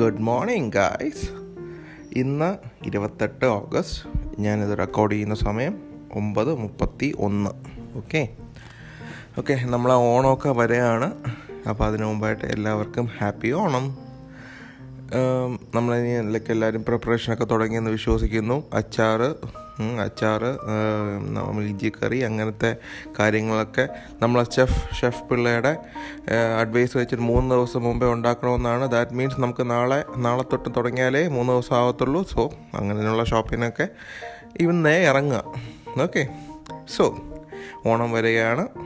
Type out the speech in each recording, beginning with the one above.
Good morning guys ഇന്ന് ഇരുപത്തെട്ട് August. ഞാനിത് റെക്കോർഡ് ചെയ്യുന്ന സമയം ഒമ്പത് മുപ്പത്തി ഒന്ന്. ഓക്കെ ഓക്കെ നമ്മളെ ഓണമൊക്കെ വരെയാണ്. അപ്പോൾ അതിനു മുമ്പായിട്ട് എല്ലാവർക്കും ഹാപ്പി ഓണം. നമ്മളിനി ലൈക്ക് എല്ലാവരും പ്രിപ്പറേഷനൊക്കെ തുടങ്ങിയെന്ന് വിശ്വസിക്കുന്നു. അച്ചാറ് അച്ചാറ് നമ്മൾ ഇഞ്ചി കറി അങ്ങനത്തെ കാര്യങ്ങളൊക്കെ നമ്മൾ ഷെഫ് ഷെഫ് പിള്ളയുടെ അഡ്വൈസ് വെച്ചിട്ട് മൂന്ന് ദിവസം മുമ്പേ ഉണ്ടാക്കണമെന്നാണ്. ദാറ്റ് മീൻസ് നമുക്ക് നാളെ നാളെ തൊട്ട് തുടങ്ങിയാലേ മൂന്ന് ദിവസം ആവത്തുള്ളൂ. സോ അങ്ങനെയുള്ള ഷോപ്പിനൊക്കെ ഇന്നേ ഇറങ്ങുക. ഓക്കെ സോ ഓണം വരികയാണ്.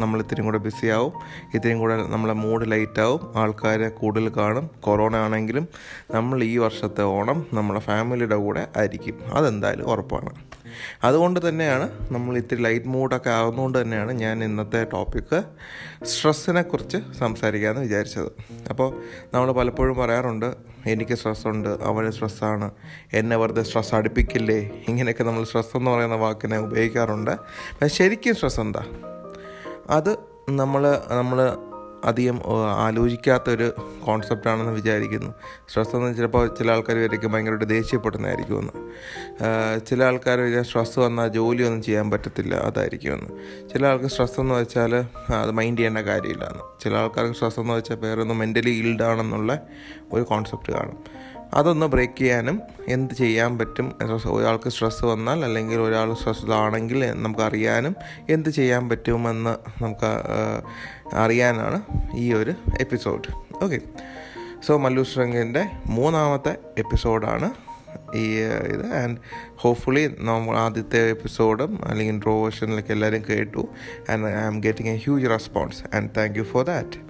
നമ്മൾ ഇത്തിരിയും കൂടെ ബിസി ആവും. ഇത്തിരിയും കൂടെ നമ്മളെ മൂഡ് ലൈറ്റ് ആവും. ആൾക്കാരെ കൂടുതൽ കാണും. കൊറോണ ആണെങ്കിലും നമ്മൾ ഈ വർഷത്തെ ഓണം നമ്മളെ ഫാമിലിയുടെ കൂടെ ആയിരിക്കും. അതെന്തായാലും ഉറപ്പാണ്. അതുകൊണ്ട് തന്നെയാണ് നമ്മൾ ഇത്തിരി ലൈറ്റ് മൂഡൊക്കെ ആകുന്നതുകൊണ്ട് തന്നെയാണ് ഞാൻ ഇന്നത്തെ ടോപ്പിക്ക് സ്ട്രെസ്സിനെ കുറിച്ച് സംസാരിക്കാമെന്ന് വിചാരിച്ചത്. അപ്പോൾ നമ്മൾ പലപ്പോഴും പറയാറുണ്ട് എനിക്ക് സ്ട്രെസ്സുണ്ട് അവന് സ്ട്രെസ്സാണ് എന്നെ വെറുതെ സ്ട്രെസ് അടുപ്പിക്കില്ലേ? ഇങ്ങനെയൊക്കെ നമ്മൾ സ്ട്രെസ് എന്ന് പറയുന്ന വാക്കിനെ ഉപയോഗിക്കാറുണ്ട്. ശരിക്കും സ്ട്രെസ് എന്താ? അത് നമ്മൾ നമ്മൾ അധികം ആലോചിക്കാത്തൊരു കോൺസെപ്റ്റാണെന്ന് വിചാരിക്കുന്നു. സ്ട്രെസ് എന്ന് ചിലപ്പോൾ ചില ആൾക്കാർ വരയ്ക്കും ഭയങ്കരമായിട്ട് ദേഷ്യപ്പെടുന്നതായിരിക്കുമെന്ന്. ചില ആൾക്കാർ സ്ട്രെസ് വന്നാൽ ജോലിയൊന്നും ചെയ്യാൻ പറ്റത്തില്ല അതായിരിക്കുമെന്ന്. ചില ആൾക്ക് സ്ട്രെസ് എന്ന് വെച്ചാൽ അത് മൈൻഡ് ചെയ്യേണ്ട കാര്യമില്ലെന്ന്. ചില ആൾക്കാർക്ക് സ്ട്രെസ് എന്ന് വെച്ചാൽ വേറെ ഒന്ന് മെന്റലി ഇൽഡാണെന്നുള്ള ഒരു കോൺസെപ്റ്റ് കാണും. അതൊന്ന് ബ്രേക്ക് ചെയ്യാനും എന്ത് ചെയ്യാൻ പറ്റും? ഒരാൾക്ക് സ്ട്രെസ് വന്നാൽ അല്ലെങ്കിൽ ഒരാൾ സ്ട്രെസ്സിലാണെങ്കിൽ നമുക്ക് അറിയാനും എന്ത് ചെയ്യാൻ പറ്റുമെന്ന് നമുക്ക് അറിയാനാണ് ഈ ഒരു എപ്പിസോഡ് ഓക്കെ സോ മല്ലു ശൃംഗിന്റെ മൂന്നാമത്തെ എപ്പിസോഡാണ് ഈ ഇത്. ആൻഡ് ഹോപ്പ്ഫുള്ളി നമ്മൾ ആദ്യത്തെ എപ്പിസോഡും അല്ലെങ്കിൽ ഇൻട്രോവേഷനിലൊക്കെ എല്ലാവരും കേട്ടു. And I am getting a huge response and thank you for that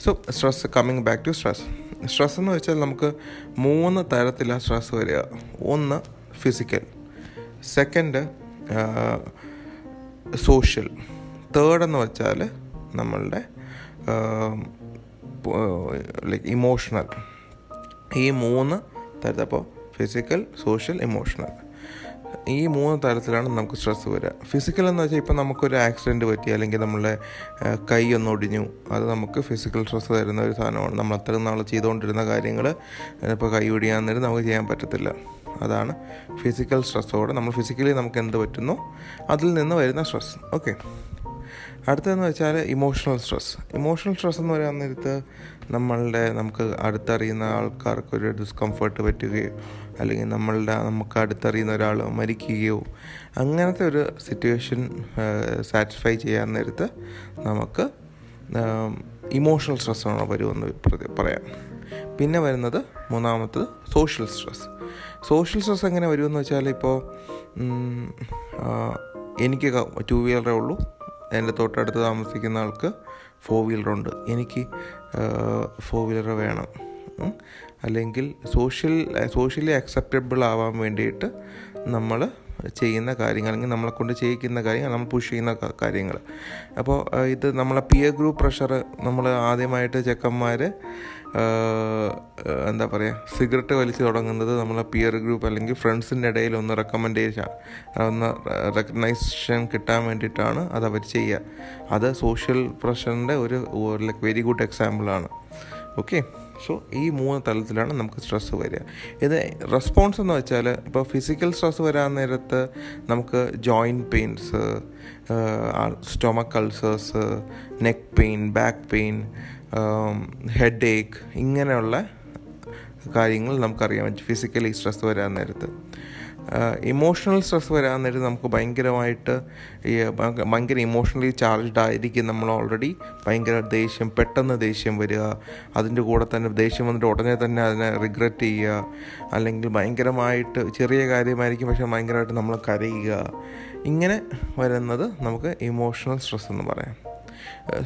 so stress coming back to stress stress എന്ന് വെച്ചാൽ നമുക്ക് മൂന്ന് തരത്തിലാണ് സ്ട്രെസ് വരിക. ഒന്ന് ഫിസിക്കൽ സെക്കൻഡ് സോഷ്യൽ തേർഡ് എന്ന് വെച്ചാൽ നമ്മളുടെ ലൈക്ക് ഇമോഷണൽ ഈ മൂന്ന് തരത്തിൽ അപ്പോൾ ഫിസിക്കൽ സോഷ്യൽ ഇമോഷണൽ ഈ മൂന്ന് തരത്തിലാണ് നമുക്ക് സ്ട്രെസ് വരിക. ഫിസിക്കൽ എന്ന് വെച്ചാൽ ഇപ്പോൾ നമുക്കൊരു ആക്സിഡന്റ് പറ്റി അല്ലെങ്കിൽ നമ്മളെ കൈ ഒന്ന് ഒടിഞ്ഞു. അത് നമുക്ക് ഫിസിക്കൽ സ്ട്രെസ് തരുന്ന ഒരു സാധനമാണ്. നമ്മൾ അത്രയും നാൾ ചെയ്തുകൊണ്ടിരുന്ന കാര്യങ്ങൾ ഇപ്പോൾ കൈ ഒടിയാൻ നേരം നമുക്ക് ചെയ്യാൻ പറ്റത്തില്ല. അതാണ് ഫിസിക്കൽ സ്ട്രെസ്സോടെ നമ്മൾ ഫിസിക്കലി നമുക്ക് എന്ത് പറ്റുന്നു? അതിൽ നിന്ന് വരുന്ന സ്ട്രെസ് ഓക്കെ അടുത്തതെന്ന് വെച്ചാൽ ഇമോഷണൽ സ്ട്രെസ് ഇമോഷണൽ സ്ട്രെസ് എന്ന് പറയാൻ നേരത്ത് നമ്മളുടെ നമുക്ക് അടുത്തറിയുന്ന ആൾക്കാർക്ക് ഒരു ഡിസ്കംഫർട്ട് പറ്റുകയോ അല്ലെങ്കിൽ നമ്മളുടെ നമുക്ക് അടുത്തറിയുന്ന ഒരാൾ മരിക്കുകയോ അങ്ങനത്തെ ഒരു സിറ്റുവേഷൻ സാറ്റിസ്ഫൈ ചെയ്യാൻ നേരത്ത് നമുക്ക് ഇമോഷണൽ സ്ട്രെസ്സാണ് വരുമെന്ന് പറയാം. പിന്നെ വരുന്നത് മൂന്നാമത്തത് സോഷ്യൽ സ്ട്രെസ് സോഷ്യൽ സ്ട്രെസ് എങ്ങനെ വരുമെന്ന് വെച്ചാൽ ഇപ്പോൾ എനിക്ക് ടു വീലറേ ഉള്ളൂ. എന്റെ തൊട്ടടുത്ത് താമസിക്കുന്ന ആൾക്ക് ഫോർ വീലറുണ്ട് എനിക്ക് ഫോർ വീലർ വേണം. അല്ലെങ്കിൽ സോഷ്യൽ സോഷ്യലി അക്സെപ്റ്റബിൾ ആവാൻ വേണ്ടിയിട്ട് നമ്മൾ ചെയ്യുന്ന കാര്യങ്ങൾ അല്ലെങ്കിൽ നമ്മളെ കൊണ്ട് ചെയ്യിക്കുന്ന കാര്യങ്ങൾ നമ്മൾ പുഷ് ചെയ്യുന്ന കാര്യങ്ങൾ. അപ്പോൾ ഇത് നമ്മളെ പിയർ ഗ്രൂപ്പ് പ്രഷർ നമ്മൾ ആദ്യമായിട്ട് ചെക്കന്മാർ എന്താ പറയുക സിഗരറ്റ് വലിച്ചു തുടങ്ങുന്നത് നമ്മളെ പിയർ ഗ്രൂപ്പ് അല്ലെങ്കിൽ ഫ്രണ്ട്സിന്റെ ഇടയിൽ ഒന്ന് റെക്കമെൻഡേഷൻ ഒന്ന് റെക്കഗ്നൈസേഷൻ കിട്ടാൻ വേണ്ടിയിട്ടാണ് അത് അവർ ചെയ്യുക. അത് സോഷ്യൽ പ്രഷറിന്റെ ഒരു ലൈക്ക് വെരി ഗുഡ് എക്സാമ്പിളാണ് ഓക്കെ സോ ഈ മൂന്ന് തലത്തിലാണ് നമുക്ക് സ്ട്രെസ്സ് വരിക. ഇത് റെസ്പോൺസ് എന്ന് വെച്ചാൽ ഇപ്പോൾ ഫിസിക്കൽ സ്ട്രെസ് വരാൻ നേരത്ത് നമുക്ക് joint pains stomach ulcers neck pain back pain headache ഇങ്ങനെയുള്ള കാര്യങ്ങൾ നമുക്കറിയാൻ പറ്റും. ഫിസിക്കലി സ്ട്രെസ് വരാൻ നേരത്ത്. ഇമോഷണൽ സ്ട്രെസ് വരാൻ നേരത്ത് നമുക്ക് ഭയങ്കരമായിട്ട് ഭയങ്കര ഇമോഷണലി ചാർജ്ഡ് ആയിരിക്കും നമ്മൾ ഓൾറെഡി ഭയങ്കര ദേഷ്യം പെട്ടെന്ന് ദേഷ്യം വരിക. അതിന്റെ കൂടെ തന്നെ ദേഷ്യം വന്നിട്ട് ഉടനെ തന്നെ അതിനെ റിഗ്രറ്റ് ചെയ്യുക. അല്ലെങ്കിൽ ഭയങ്കരമായിട്ട് ചെറിയ കാര്യമായിരിക്കും പക്ഷെ ഭയങ്കരമായിട്ട് നമ്മൾ കരയുക. ഇങ്ങനെ വരുന്നത് നമുക്ക് ഇമോഷണൽ സ്ട്രെസ് എന്ന് പറയാം.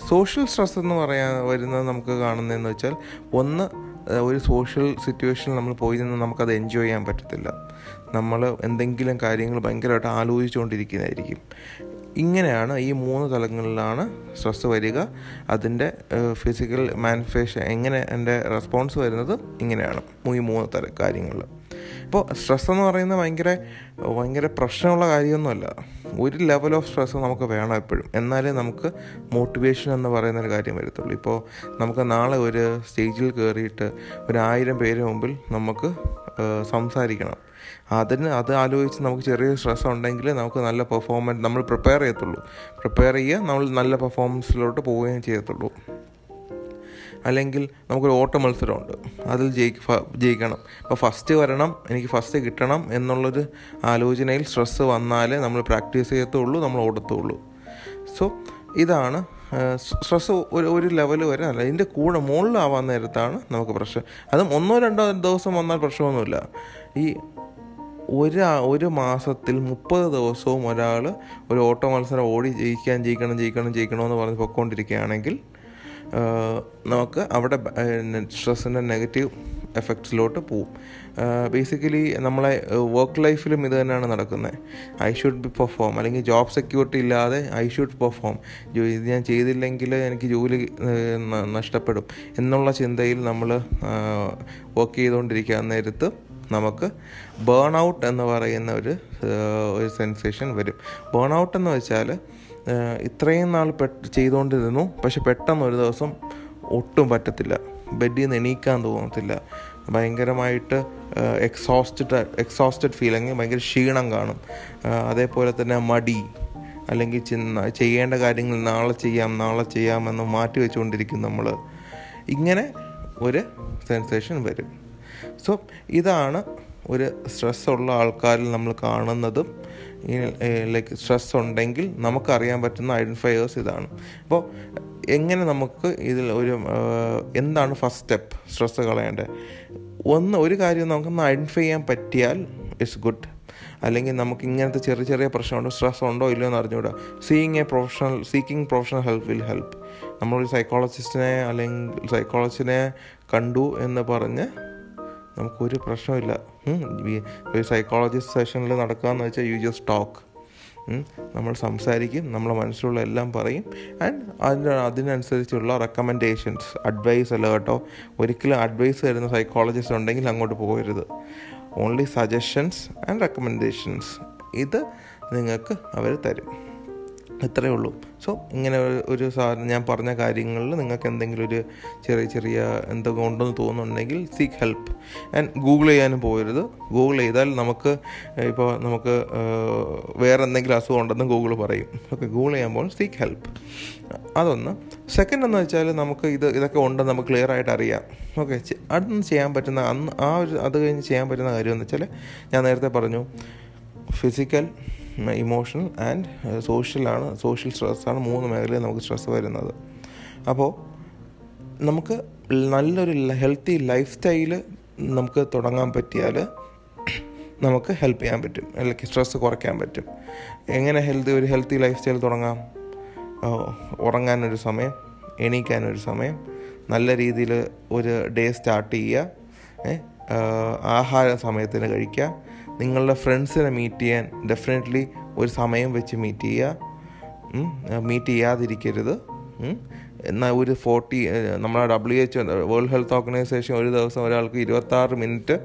സോഷ്യൽ സ്ട്രെസ് എന്ന് പറയാൻ വരുന്നത് നമുക്ക് കാണുന്നതെന്ന് വെച്ചാൽ ഒന്ന് ഒരു സോഷ്യൽ സിറ്റുവേഷനിൽ നമ്മൾ പോയി നിന്ന് നമുക്കത് എൻജോയ് ചെയ്യാൻ പറ്റത്തില്ല. നമ്മൾ എന്തെങ്കിലും കാര്യങ്ങൾ ഭയങ്കരമായിട്ട് ആലോചിച്ചുകൊണ്ടിരിക്കുന്നതായിരിക്കും. ഇങ്ങനെയാണ് ഈ മൂന്ന് തലങ്ങളിലാണ് സ്ട്രെസ് വരിക. അതിന്റെ ഫിസിക്കൽ മാനിഫെസ്റ്റേഷൻ എങ്ങനെ എന്റെ റെസ്പോൺസ് വരുന്നത് ഇങ്ങനെയാണ്. ഈ മൂന്ന് തല കാര്യങ്ങൾ അപ്പോൾ സ്ട്രെസ് എന്ന് പറയുന്നത് ഭയങ്കര ഭയങ്കര പ്രശ്നമുള്ള കാര്യമൊന്നുമല്ല. ഒരു ലെവൽ ഓഫ് സ്ട്രെസ് നമുക്ക് വേണം എപ്പോഴും. എന്നാലേ നമുക്ക് മോട്ടിവേഷൻ എന്ന് പറയുന്ന ഒരു കാര്യം വരത്തുള്ളൂ. ഇപ്പോൾ നമുക്ക് നാളെ ഒരു സ്റ്റേജിൽ കയറിയിട്ട് ഒരു ആയിരം പേര് മുമ്പിൽ നമുക്ക് സംസാരിക്കണം. അതിന് അത് ആലോചിച്ച് നമുക്ക് ചെറിയ സ്ട്രെസ് ഉണ്ടെങ്കിൽ നമുക്ക് നല്ല പെർഫോമൻസ് നമ്മൾ പ്രിപ്പയർ ചെയ്യത്തുള്ളൂ. പ്രിപ്പയർ ചെയ്യുക നമ്മൾ നല്ല പെർഫോമൻസിലോട്ട് പോവുകയും ചെയ്യത്തുള്ളൂ. അല്ലെങ്കിൽ നമുക്കൊരു ഓട്ട മത്സരമുണ്ട് അതിൽ ജയിക്ക ജയിക്കണം. അപ്പോൾ ഫസ്റ്റ് വരണം എനിക്ക് ഫസ്റ്റ് കിട്ടണം എന്നുള്ളൊരു ആലോചനയിൽ സ്ട്രെസ്സ് വന്നാലേ നമ്മൾ പ്രാക്ടീസ് ചെയ്യത്തുള്ളൂ നമ്മൾ ഓടത്തുള്ളൂ. സോ ഇതാണ് സ്ട്രെസ് ഒരു ഒരു ലെവൽ വരെ അല്ല ഇതിന്റെ കൂടെ മുകളിലാവാൻ നേരത്താണ് നമുക്ക് പ്രശ്നം. അതും ഒന്നോ രണ്ടോ ദിവസം വന്നാൽ പ്രശ്നമൊന്നുമില്ല. ഈ ഒരു ഒരു മാസത്തിൽ മുപ്പത് ദിവസവും ഒരാൾ ഒരു ഓട്ടോ മത്സരം ഓടി ജയിക്കാൻ ജയിക്കണം ജയിക്കണം ജയിക്കണമെന്ന് പറഞ്ഞ് പൊയ്ക്കൊണ്ടിരിക്കുകയാണെങ്കിൽ നമുക്ക് അവിടെ സ്ട്രെസ്സിന്റെ നെഗറ്റീവ് എഫക്ട്സിലോട്ട് പോവും. ബേസിക്കലി നമ്മളെ വർക്ക് ലൈഫിലും ഇത് തന്നെയാണ് നടക്കുന്നത് ഐ ഷുഡ് ബി പെർഫോം അല്ലെങ്കിൽ ജോബ് സെക്യൂരിറ്റി ഇല്ലാതെ ഐ ഷുഡ് പെർഫോം ഇത് ഞാൻ ചെയ്തില്ലെങ്കിൽ എനിക്ക് ജോലി നഷ്ടപ്പെടും. എന്നുള്ള ചിന്തയിൽ നമ്മൾ വർക്ക് ചെയ്തുകൊണ്ടിരിക്കുക നേരത്ത് നമുക്ക് ബേൺ ഔട്ട് എന്ന് പറയുന്ന ഒരു ഒരു സെൻസേഷൻ വരും. ബേൺ ഔട്ട് എന്ന് വെച്ചാൽ ഇത്രയും നാൾ പെട്ട് ചെയ്തുകൊണ്ടിരുന്നു പക്ഷെ പെട്ടെന്ന് ഒരു ദിവസം ഒട്ടും പറ്റത്തില്ല. ബെഡിൽ നിന്ന് എണീക്കാൻ തോന്നത്തില്ല. ഭയങ്കരമായിട്ട് എക്സോസ്റ്റഡ് എക്സോസ്റ്റഡ് ഫീലിംഗ് ഭയങ്കര ക്ഷീണം കാണും. അതേപോലെ തന്നെ മടി. അല്ലെങ്കിൽ ചെയ്യേണ്ട കാര്യങ്ങൾ നാളെ ചെയ്യാം നാളെ ചെയ്യാമെന്ന് മാറ്റി വെച്ചുകൊണ്ടിരിക്കും നമ്മൾ ഇങ്ങനെ ഒരു സെൻസേഷൻ വരും. സോ ഇതാണ് ഒരു സ്ട്രെസ്സുള്ള ആൾക്കാരിൽ നമ്മൾ കാണുന്നതും ലൈക്ക് സ്ട്രെസ് ഉണ്ടെങ്കിൽ നമുക്കറിയാൻ പറ്റുന്ന ഐഡന്റിഫയേഴ്സ് ഇതാണ്. അപ്പോൾ എങ്ങനെ നമുക്ക് ഇതിൽ ഒരു എന്താണ് ഫസ്റ്റ് സ്റ്റെപ്പ് സ്ട്രെസ് കളയേണ്ടത് ഒന്ന് ഒരു കാര്യം നമുക്കൊന്ന് ഐഡന്റിഫൈ ചെയ്യാൻ പറ്റിയാൽ ഇറ്റ്സ് ഗുഡ് അല്ലെങ്കിൽ നമുക്ക് ഇങ്ങനത്തെ ചെറിയ ചെറിയ പ്രശ്നമുണ്ടോ സ്ട്രെസ് ഉണ്ടോ ഇല്ലയോ എന്ന് അറിഞ്ഞുകൂടാ. Seeing a professional seeking professional help will help നമ്മളൊരു സൈക്കോളജിസ്റ്റിനെ അല്ലെങ്കിൽ സൈക്കോളജിനെ കണ്ടു എന്ന് പറഞ്ഞ് നമുക്കൊരു പ്രശ്നമില്ല. ഒരു സൈക്കോളജിസ്റ്റ് സെഷനിൽ നടക്കുക എന്ന് വെച്ചാൽ യു ജസ്റ്റ് ടോക്ക് നമ്മൾ സംസാരിക്കും നമ്മളെ മനസ്സിലുള്ള എല്ലാം പറയും ആൻഡ് അതിന് അതിനനുസരിച്ചുള്ള റെക്കമെൻഡേഷൻസ് അഡ്വൈസ് അല്ല കേട്ടോ. ഒരിക്കലും അഡ്വൈസ് തരുന്ന സൈക്കോളജിസ്റ്റ് ഉണ്ടെങ്കിൽ അങ്ങോട്ട് പോകരുത്. ഓൺലി സജഷൻസ് ആൻഡ് റെക്കമെൻഡേഷൻസ് ഇത് നിങ്ങൾക്ക് അവർ തരും. ഇത്രയേ ഉള്ളൂ. സോ ഇങ്ങനെ ഒരു സാധനം ഞാൻ പറഞ്ഞ കാര്യങ്ങളിൽ നിങ്ങൾക്ക് എന്തെങ്കിലും ഒരു ചെറിയ ചെറിയ എന്തൊക്കെ ഉണ്ടെന്ന് തോന്നുന്നുണ്ടെങ്കിൽ സീക്ക് ഹെൽപ്പ് ആൻഡ് ഗൂഗിൾ ചെയ്യാനും പോകരുത്. ഗൂഗിൾ ചെയ്താൽ നമുക്ക് ഇപ്പോൾ നമുക്ക് വേറെ എന്തെങ്കിലും അസുഖം ഉണ്ടെന്ന് ഗൂഗിൾ പറയും. ഓക്കെ ഗൂഗിൾ ചെയ്യുമ്പോൾ സീക്ക് ഹെൽപ്പ് അതൊന്ന്. സെക്കൻഡ് എന്ന് വെച്ചാൽ നമുക്ക് ഇത് ഇതൊക്കെ ഉണ്ടെന്ന് നമുക്ക് ക്ലിയർ ആയിട്ട് അറിയാം. ഓക്കെ അതൊന്ന് ചെയ്യാൻ പറ്റുന്ന അന്ന് ആ ഒരു അത് കഴിഞ്ഞ് ചെയ്യാൻ പറ്റുന്ന കാര്യം എന്ന് വെച്ചാൽ ഞാൻ നേരത്തെ പറഞ്ഞു. ഫിസിക്കൽ ഇമോഷണൽ ആൻഡ് സോഷ്യലാണ് സോഷ്യൽ സ്ട്രെസ്സാണ് മൂന്ന് മേഖലയിൽ നമുക്ക് സ്ട്രെസ് വരുന്നത്. അപ്പോൾ നമുക്ക് നല്ലൊരു ഹെൽത്തി ലൈഫ് സ്റ്റൈൽ നമുക്ക് തുടങ്ങാൻ പറ്റിയാൽ നമുക്ക് ഹെൽപ്പ് ചെയ്യാൻ പറ്റും. അല്ലെങ്കിൽ സ്ട്രെസ് കുറയ്ക്കാൻ പറ്റും. എങ്ങനെ ഹെൽത്തി ഒരു ഹെൽത്തി ലൈഫ് സ്റ്റൈൽ തുടങ്ങാം ഉറങ്ങാനൊരു സമയം എണീക്കാനൊരു സമയം നല്ല രീതിയിൽ ഒരു ഡേ സ്റ്റാർട്ട് ചെയ്യുക ആഹാര സമയത്തിന് കഴിക്കുക നിങ്ങളുടെ ഫ്രണ്ട്സിനെ മീറ്റ് ചെയ്യാൻ ഡെഫിനറ്റ്ലി ഒരു സമയം വെച്ച് മീറ്റ് ചെയ്യുക. മീറ്റ് ചെയ്യാതിരിക്കരുത്. എന്നാൽ ഒരു ഫോർട്ടി നമ്മുടെ W H World Health Organization ഒരു ദിവസം ഒരാൾക്ക് ഇരുപത്താറ് മിനിറ്റ്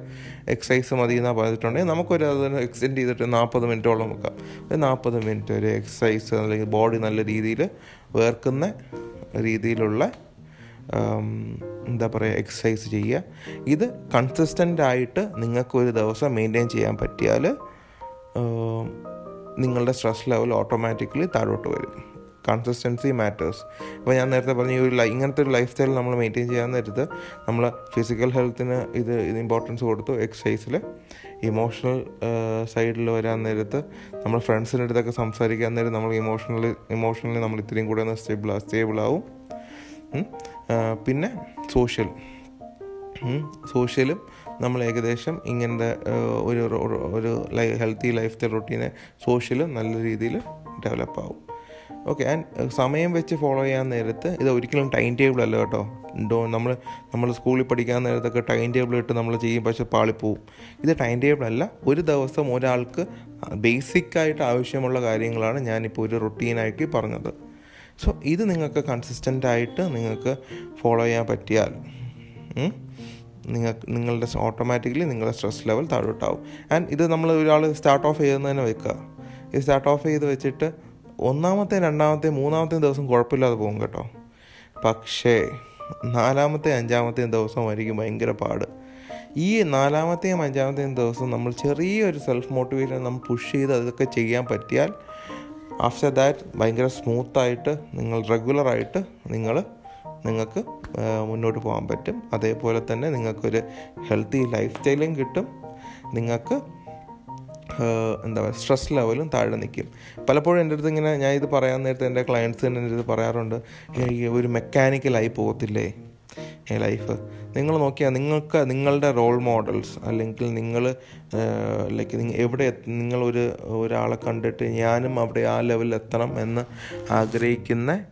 എക്സസൈസ് മതി എന്നാണ് പറഞ്ഞിട്ടുണ്ടെങ്കിൽ നമുക്കൊരു അതിന് എക്സ്റ്റെൻഡ് ചെയ്തിട്ട് നാൽപ്പത് മിനിറ്റോളം വെക്കാം. ഒരു നാൽപ്പത് മിനിറ്റ് ഒരു എക്സസൈസ് അല്ലെങ്കിൽ ബോഡി നല്ല രീതിയിൽ വേർക്കുന്ന രീതിയിലുള്ള എന്താ പറയുക എക്സസൈസ് ചെയ്യുക. ഇത് കൺസിസ്റ്റന്റ് ആയിട്ട് നിങ്ങൾക്ക് ഒരു ദിവസം മെയിന്റെയിൻ ചെയ്യാൻ പറ്റിയാൽ നിങ്ങളുടെ സ്ട്രെസ് ലെവൽ ഓട്ടോമാറ്റിക്കലി താഴോട്ട് വരും. കൺസിസ്റ്റൻസി മാറ്റേഴ്സ് ഇപ്പോൾ ഞാൻ നേരത്തെ പറഞ്ഞ ഈ ഒരു ഇങ്ങനത്തെ ഒരു ലൈഫ് സ്റ്റൈൽ നമ്മൾ മെയിന്റെയിൻ ചെയ്യാൻ നേരത്ത് നമ്മൾ ഫിസിക്കൽ ഹെൽത്തിന് ഇത് ഇത് ഇമ്പോർട്ടൻസ് കൊടുത്തു. എക്സസൈസിൽ ഇമോഷണൽ സൈഡിൽ വരാൻ നേരത്ത് നമ്മൾ ഫ്രണ്ട്സിന്റെ അടുത്തൊക്കെ സംസാരിക്കാൻ നേരം നമ്മൾ ഇമോഷണലി ഇമോഷണലി നമ്മൾ ഇത്രയും കൂടെ ഒന്ന് സ്റ്റേബിൾ സ്റ്റേബിളാവും പിന്നെ സോഷ്യൽ സോഷ്യലും നമ്മൾ ഏകദേശം ഇങ്ങനത്തെ ഒരു ഒരു ഹെൽത്തി ലൈഫ് സ്റ്റൈൽ റൊട്ടീനെ സോഷ്യലും നല്ല രീതിയിൽ ഡെവലപ്പ് ആവും. ഓക്കെ ആൻഡ് സമയം വെച്ച് ഫോളോ ചെയ്യാൻ നേരത്ത് ഇത് ഒരിക്കലും ടൈം ടേബിൾ അല്ല കേട്ടോ. ഡോ നമ്മൾ നമ്മൾ സ്കൂളിൽ പഠിക്കാൻ നേരത്തൊക്കെ ടൈം ടേബിൾ ഇട്ട് നമ്മൾ ചെയ്യും പക്ഷെ പാളിപ്പോവും ഇത് ടൈം ടേബിൾ അല്ല ഒരു ദിവസം ഒരാൾക്ക് ബേസിക്കായിട്ട് ആവശ്യമുള്ള കാര്യങ്ങളാണ് ഞാനിപ്പോൾ ഒരു റൊട്ടീനാക്കി പറഞ്ഞത്. സോ ഇത് നിങ്ങൾക്ക് കൺസിസ്റ്റന്റ് ആയിട്ട് നിങ്ങൾക്ക് ഫോളോ ചെയ്യാൻ പറ്റിയാൽ നിങ്ങൾക്ക് നിങ്ങളുടെ ഓട്ടോമാറ്റിക്കലി നിങ്ങളുടെ സ്ട്രെസ് ലെവൽ താഴോട്ടാവും. ആൻഡ് ഇത് നമ്മൾ ഒരാൾ സ്റ്റാർട്ട് ഓഫ് ചെയ്യുന്നതിന് വെക്കുക. ഇത് സ്റ്റാർട്ട് ഓഫ് ചെയ്ത് വെച്ചിട്ട് ഒന്നാമത്തെ രണ്ടാമത്തെ മൂന്നാമത്തെ ദിവസം കുഴപ്പമില്ലാതെ പോകും കേട്ടോ. പക്ഷേ നാലാമത്തെ അഞ്ചാമത്തെയും ദിവസമായിരിക്കും ഭയങ്കര പാട്. ഈ നാലാമത്തെയും അഞ്ചാമത്തെയും ദിവസം നമ്മൾ ചെറിയൊരു സെൽഫ് മോട്ടിവേഷൻ നമ്മൾ പുഷ് ചെയ്ത് അതൊക്കെ ചെയ്യാൻ പറ്റിയാൽ ആഫ്റ്റർ ദാറ്റ് ഭയങ്കര സ്മൂത്തായിട്ട് നിങ്ങൾ റെഗുലറായിട്ട് നിങ്ങൾ നിങ്ങൾക്ക് മുന്നോട്ട് പോകാൻ പറ്റും. അതേപോലെ തന്നെ നിങ്ങൾക്കൊരു ഹെൽത്തി ലൈഫ് സ്റ്റൈലും കിട്ടും. നിങ്ങൾക്ക് എന്താ പറയുക സ്ട്രെസ് ലെവലും താഴെ നിൽക്കും. പലപ്പോഴും എന്റെ അടുത്ത് ഇങ്ങനെ ഞാൻ ഇത് പറയാൻ നേരത്തെ എന്റെ ക്ലയൻസ് തന്നെ എന്റെ അടുത്ത് പറയാറുണ്ട് "ഏയ് ഒരു മെക്കാനിക്കലായി പോകത്തില്ലേ? ലൈഫ് നിങ്ങൾ നോക്കിയാൽ നിങ്ങൾക്ക് നിങ്ങളുടെ റോൾ മോഡൽസ് അല്ലെങ്കിൽ നിങ്ങൾ ലൈക്ക് നിങ്ങൾ എവിടെ നിങ്ങൾ ഒരു ഒരാളെ കണ്ടിട്ട് ഞാനും അവിടെ ആ ലെവലിൽ എത്തണം എന്ന് ആഗ്രഹിക്കുന്ന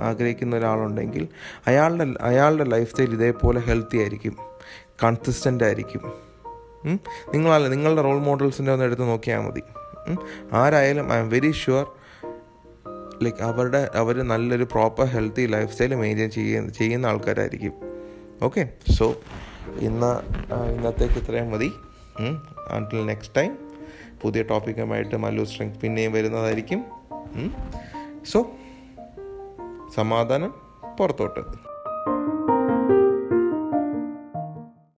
ആഗ്രഹിക്കുന്ന ഒരാളുണ്ടെങ്കിൽ അയാളുടെ അയാളുടെ ലൈഫ് സ്റ്റൈൽ ഇതേപോലെ ഹെൽത്തി ആയിരിക്കും കൺസിസ്റ്റന്റ് ആയിരിക്കും. നിങ്ങളല്ല നിങ്ങളുടെ റോൾ മോഡൽസിന്റെ ഒന്ന് എടുത്ത് നോക്കിയാൽ മതി. ആരായാലും I am very sure like അവരുടെ അവർ നല്ലൊരു proper healthy life style maintain ചെയ്യുന്ന ചെയ്യുന്ന ആൾക്കാരായിരിക്കും. ഓക്കെ സോ ഇന്ന് ഇന്നത്തേക്ക് ഇത്രയും മതി. അൺടിൽ നെക്സ്റ്റ് ടൈം പുതിയ ടോപ്പിക്കുമായിട്ട് മല്ലു സ്ട്രെങ്ത് പിന്നെയും വരുന്നതായിരിക്കും. സോ സമാധാനം പുറത്തോട്ട്.